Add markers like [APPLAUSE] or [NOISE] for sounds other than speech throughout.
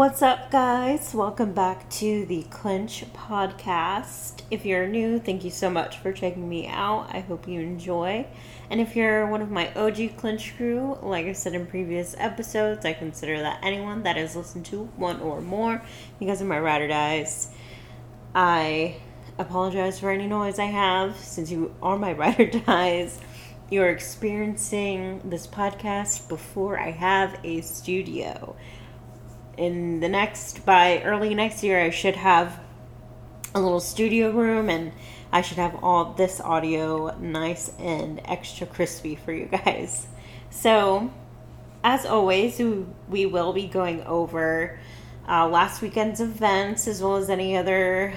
What's up, guys? Welcome back to the Clinch Podcast. If you're new, thank you so much for checking me out. I hope you enjoy. And if you're one of my OG Clinch crew, like I said in previous episodes, I consider that anyone that has listened to one or more. Guys are my ride or dies. I apologize for any noise I have since you are my [LAUGHS] ride or dies. You're experiencing this podcast before I have a studio in the next by early next year I should have a little studio room and I should have all this audio nice and extra crispy for you guys. So, as always, we will be going over uh, last weekend's events as well as any other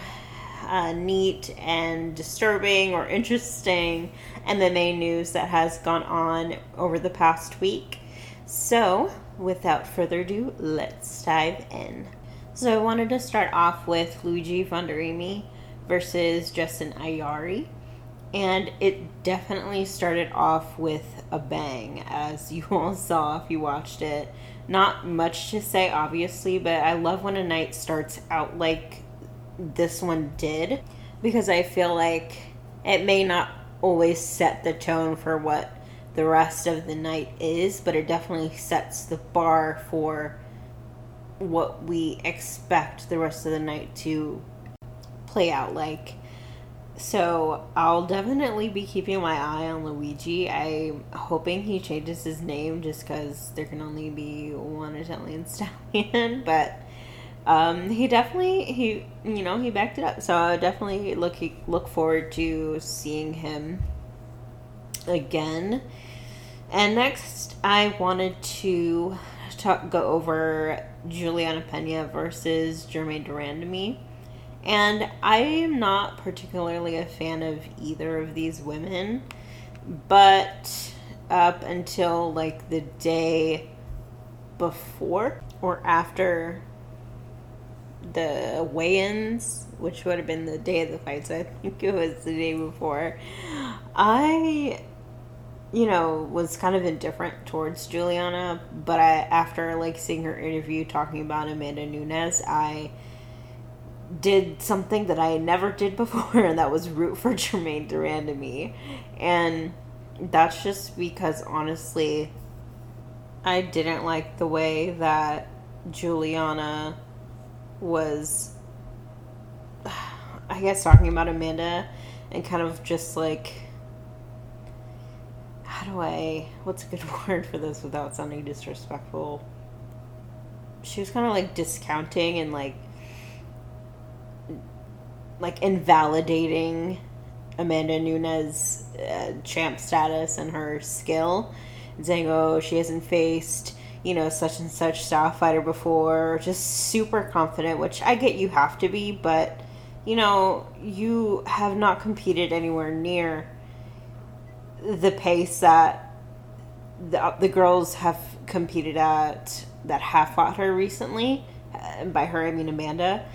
uh, neat and disturbing or interesting MMA news that has gone on over the past week. So, without further ado, let's dive in. So, I wanted to start off with Luigi Vendramini versus Jessin Ayari. And it definitely started off with a bang, as [LAUGHS] you all saw if you watched it. Not much to say, obviously, but I love when a night starts out like this one did because I feel like it may not always set the tone for what the rest of the night is, but it definitely sets the bar for what we expect the rest of the night to play out like. So I'll definitely be keeping my eye on Luigi. I'm hoping he changes his name just because there can only be one Italian [LAUGHS] stallion, but um, he definitely he you know he backed it up. So I definitely look look forward to seeing him again. And next, I wanted to talk, go over Juliana Pena versus Germaine de Randamie. And I am not particularly a fan of either of these women, but up until like the day before or after the weigh-ins, which would have been the day of the fight, so I [LAUGHS] think it was the day before. I you know, was kind of indifferent towards Juliana, but I after like seeing her interview talking about Amanda Nunes, I did something that I never did [LAUGHS] before, and that was root for Germaine de me. And that's just because honestly, I didn't like the way that Juliana was, [SIGHS] I guess, talking about Amanda and kind of just like how do I what's a good [LAUGHS] word for this without sounding disrespectful? She was kind of like discounting and like like invalidating Amanda Nunes uh, champ status and her skill, and saying, "Oh, she hasn't faced." You know, such and such style fighter before, just super confident, which I get you have to be, but you know, you have not competed anywhere near the pace that the, the girls have competed at that have fought her recently. And by her, I mean Amanda.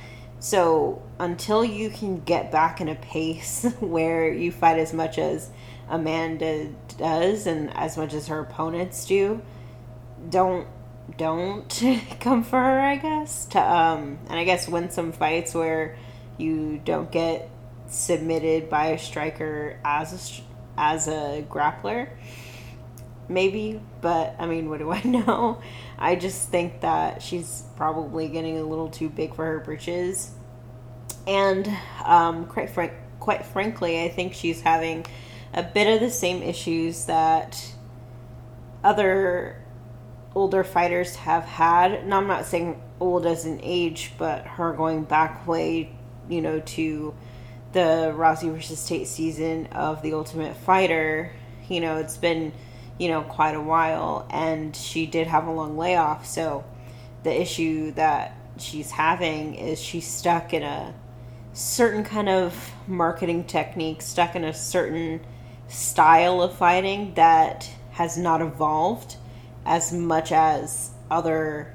So until you can get back in a pace [LAUGHS] where you fight as much as Amanda does and as much as her opponents do, don't don't [LAUGHS] come for her. I guess to um and I guess win some fights where you don't get submitted by a striker as a as a grappler. Maybe, but I mean, what do I [LAUGHS] know? I just think that she's probably getting a little too big for her britches. And um, quite, quite frankly, I think she's having a bit of the same issues that other older fighters have had. Now, I'm not saying old as an age, but her going back way, you know, to the Rousey versus Tate season of The Ultimate Fighter, you know, it's been, you know, quite a while, and she did have a long layoff. So the issue that she's having is she's stuck in a certain kind of marketing technique, stuck in a certain style of fighting that has not evolved as much as other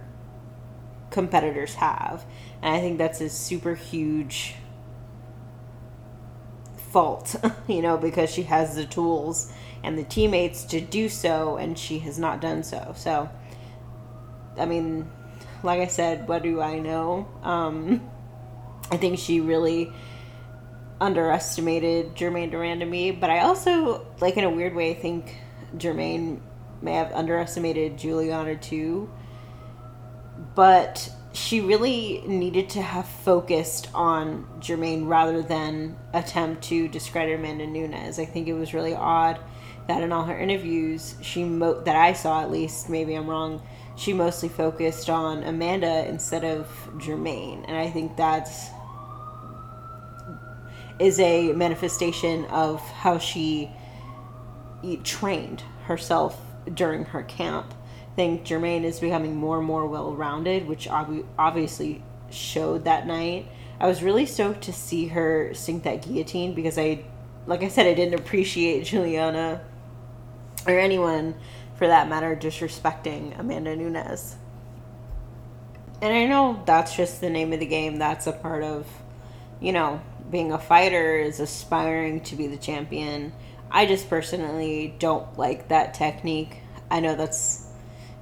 competitors have. And I think that's a super huge fault, [LAUGHS] you know, because she has the tools and the teammates to do so, and she has not done so. So, I mean, like I said, what do I know? Um, I think she really underestimated Germaine de Randamie, but I also, like in a weird way, I think Germaine may have underestimated Juliana too. But she really needed to have focused on Germaine rather than attempt to discredit Amanda Nunes. I think it was really odd that in all her interviews, she mo- that I saw at least, maybe I'm wrong, she mostly focused on Amanda instead of Germaine, and I think that's is a manifestation of how she trained herself during her camp. Think Germaine is becoming more and more well rounded, which ob- obviously showed that night. I was really stoked to see her sink that guillotine because I, like I said, I didn't appreciate [LAUGHS] Juliana or anyone for that matter disrespecting Amanda Nunes. And I know that's just the name of the game. That's a part of, you know, being a fighter is aspiring to be the champion. I just personally don't like that technique. I know that's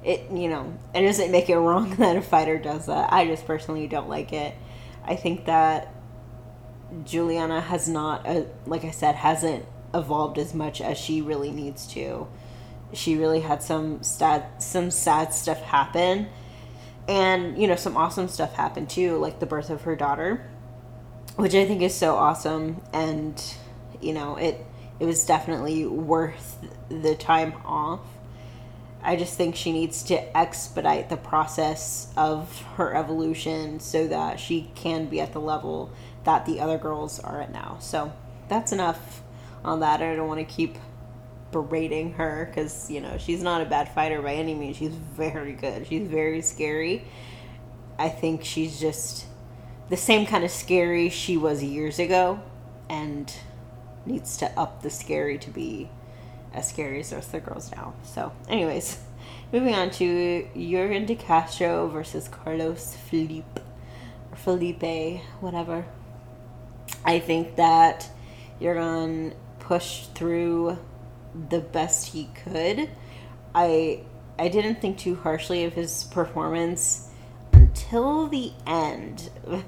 it, you know, it doesn't make it wrong [LAUGHS] that a fighter does that. I just personally don't like it. I think that Juliana has not, uh, like I said, hasn't evolved as much as she really needs to. She really had some sad, some sad stuff happen, and you know some awesome stuff happened too, like the birth of her daughter which I think is so awesome. And you know, it it was definitely worth the time off. I just think she needs to expedite the process of her evolution so that she can be at the level that the other girls are at now. So that's enough on that. I don't want to keep berating her because, you know, she's not a bad fighter by any means. She's very good. She's very scary. I think she's just the same kind of scary she was years ago and needs to up the scary to be as scary as the rest of the girls now. So, anyways, moving on to Yorgan de Castro versus Carlos Felipe or Felipe, whatever. I think that Yorgan pushed through the best he could. I I didn't think too harshly of his performance until the end [LAUGHS]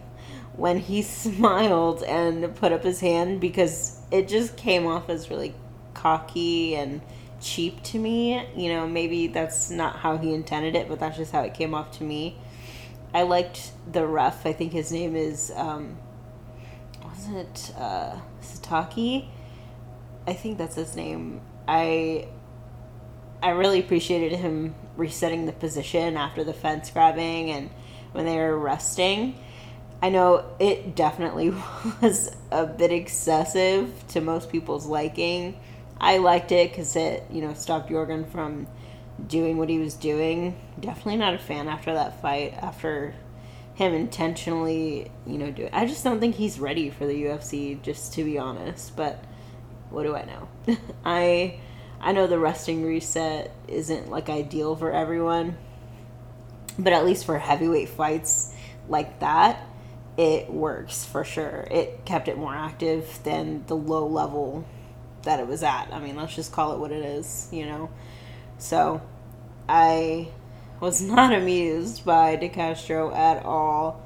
when he [LAUGHS] smiled and put up his hand because it just came off as really cocky and cheap to me. You know, maybe that's not how he intended it, but that's just how it came off to me. I liked the ref. I think his name is um wasn't it uh Sataki? I think that's his name. I I really appreciated him resetting the position after the fence grabbing and when they were resting I know it definitely [LAUGHS] was a bit excessive to most people's liking. I liked it because it, you know, stopped Yorgan from doing what he was doing. Definitely not a fan after that fight, after him intentionally, you know, do it. I just don't think he's ready for the UFC, just to be honest. But what do I know? [LAUGHS] I I know the resting reset isn't like ideal for everyone, but at least for heavyweight fights like that, it works for sure. It kept it more active than the low level that it was at. I mean, let's just call it what it is, you know. So, I was [LAUGHS] not amused by De Castro at all,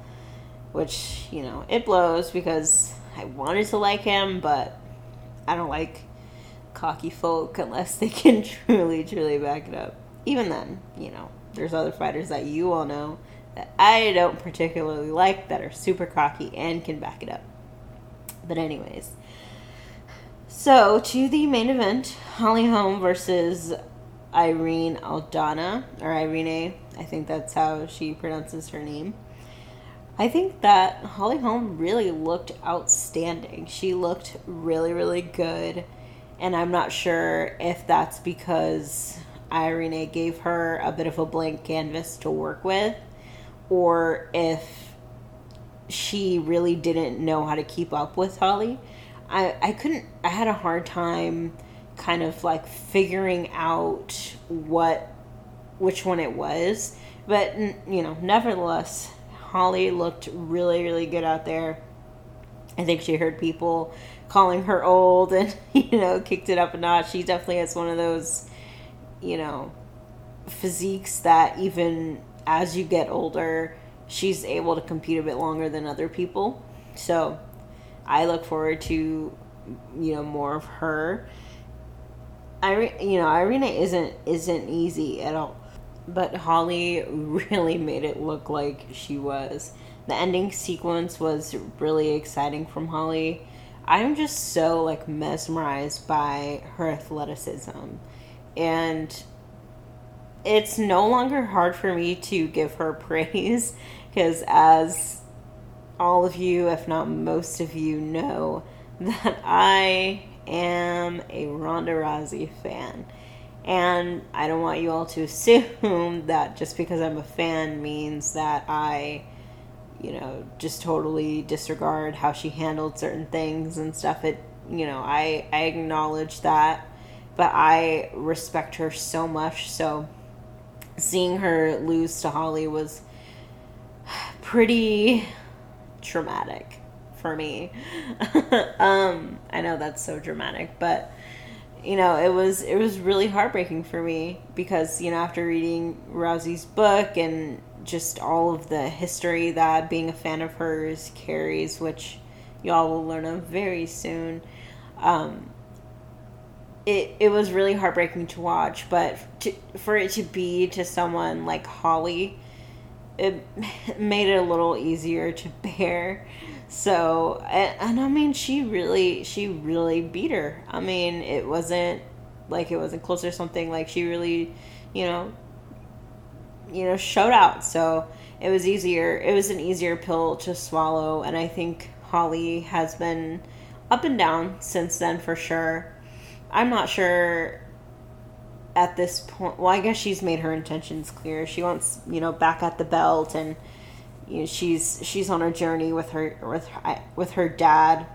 which, you know, it blows because I wanted to like him, but I don't like cocky folk [LAUGHS] unless they can [LAUGHS] truly, truly back it up. Even then, you know, there's other fighters that you all know that I don't particularly like that are super cocky and can back it up. But, anyways. So, to the main event Holly Holm versus Irene Aldana, or Irene, I think that's how she pronounces her name. I think that Holly Holm really looked outstanding. She looked really, really good. And I'm not sure if that's because Irene gave her a bit of a blank canvas to work with or if she really didn't know how to keep up with Holly. I, I couldn't, I had a hard time kind of like figuring out what, which one it was. But, you know, nevertheless, Holly looked really, really good out there. I think she heard people calling her old [LAUGHS] and, you know, kicked it up a notch. She definitely has one of those, you know, physiques that even as you get older, she's able to compete a bit longer than other people. So I look forward to, you know, more of her. I, you know, Irina isn't isn't easy at all, but Holly [LAUGHS] really made it look like she was. The ending sequence was really exciting from Holly. I'm just so like mesmerized by her athleticism, and it's no longer hard for me to give her [LAUGHS] praise because as all of you, if not most of you, know [LAUGHS] that I am a Ronda Rousey fan. And I don't want you all to [LAUGHS] assume that just because I'm a fan means that I, you know, just totally disregard how she handled certain things and stuff. It, you know, I, I acknowledge that, but I respect her so much. So seeing her lose to Holly was [SIGHS] pretty traumatic for me. [LAUGHS] um, I know that's so dramatic, but you know, it was it was really heartbreaking for me because you know after reading Rousey's book and just all of the history that being a fan of hers carries, which y'all will learn of very soon. Um, it it was really heartbreaking to watch, but to, for it to be to someone like Holly, it [LAUGHS] made it a little easier to bear so, and, and I mean, she really, she really beat her. I mean, it wasn't like it wasn't close or something. Like she really, you know, you know, showed out. So it was easier. It was an easier pill to swallow, and I think Holly has been up and down since then for sure. I'm not sure at this point. Well, I guess she's made her intentions clear. She wants, you know, back at the belt and you know she's she's on a journey with her with her, with her dad.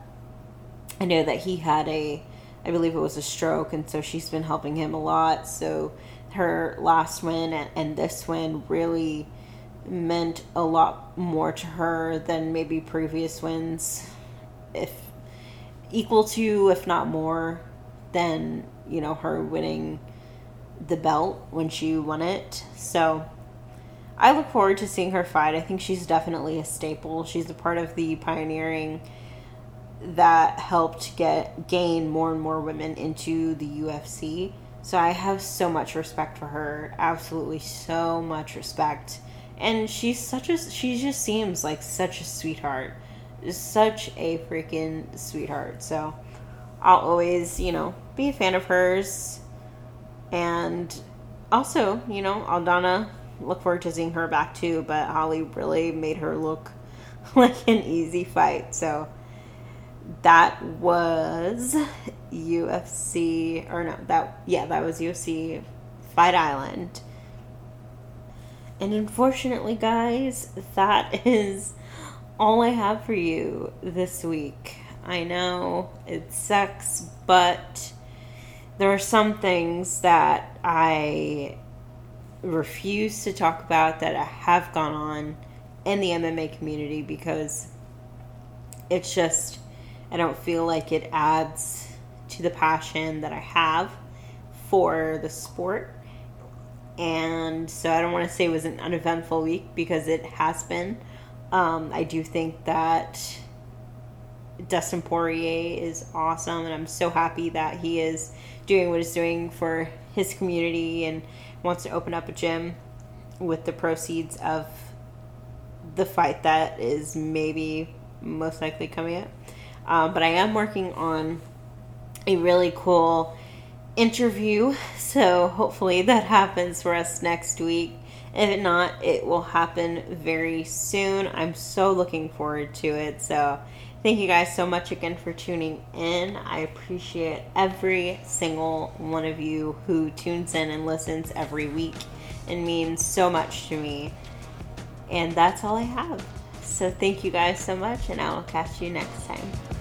I know that he had a I believe it was a stroke and so she's been helping him a lot. So her last win and, and this win really meant a lot more to her than maybe previous wins if equal to if not more than you know her winning the belt when she won it so I look forward to seeing her fight. I think she's definitely a staple. She's a part of the pioneering that helped get gain more and more women into the UFC. So I have so much respect for her. Absolutely so much respect. And she's such a she just seems like such a sweetheart. Such a freaking sweetheart. So I'll always, you know, be a fan of hers. And also, you know, Aldana look forward to seeing her back too. But Holly really made her look [LAUGHS] like an easy fight. So that was UFC, or no, that yeah, that was UFC Fight Island. And unfortunately, guys, that [LAUGHS] is all I have for you this week. I know it sucks, but there are some things that I refuse to talk about that have gone on in the MMA community because it's just, I don't feel like it adds to the passion that I have for the sport. And so I don't want to say it was an uneventful week because it has been. Um, I do think that Dustin Poirier is awesome, and I'm so happy that he is doing what he's doing for his community and wants to open up a gym with the proceeds of the fight that is maybe most likely coming up. Um, but I am working on a really cool interview, [LAUGHS] so hopefully that happens for us next week. If not, it will happen very soon. I'm so looking forward to it. So, thank you guys so much again for tuning in. I appreciate every single one of you who tunes in and listens every week. It means so much to me. And that's all I have. So, thank you guys so much, and I will catch you next time.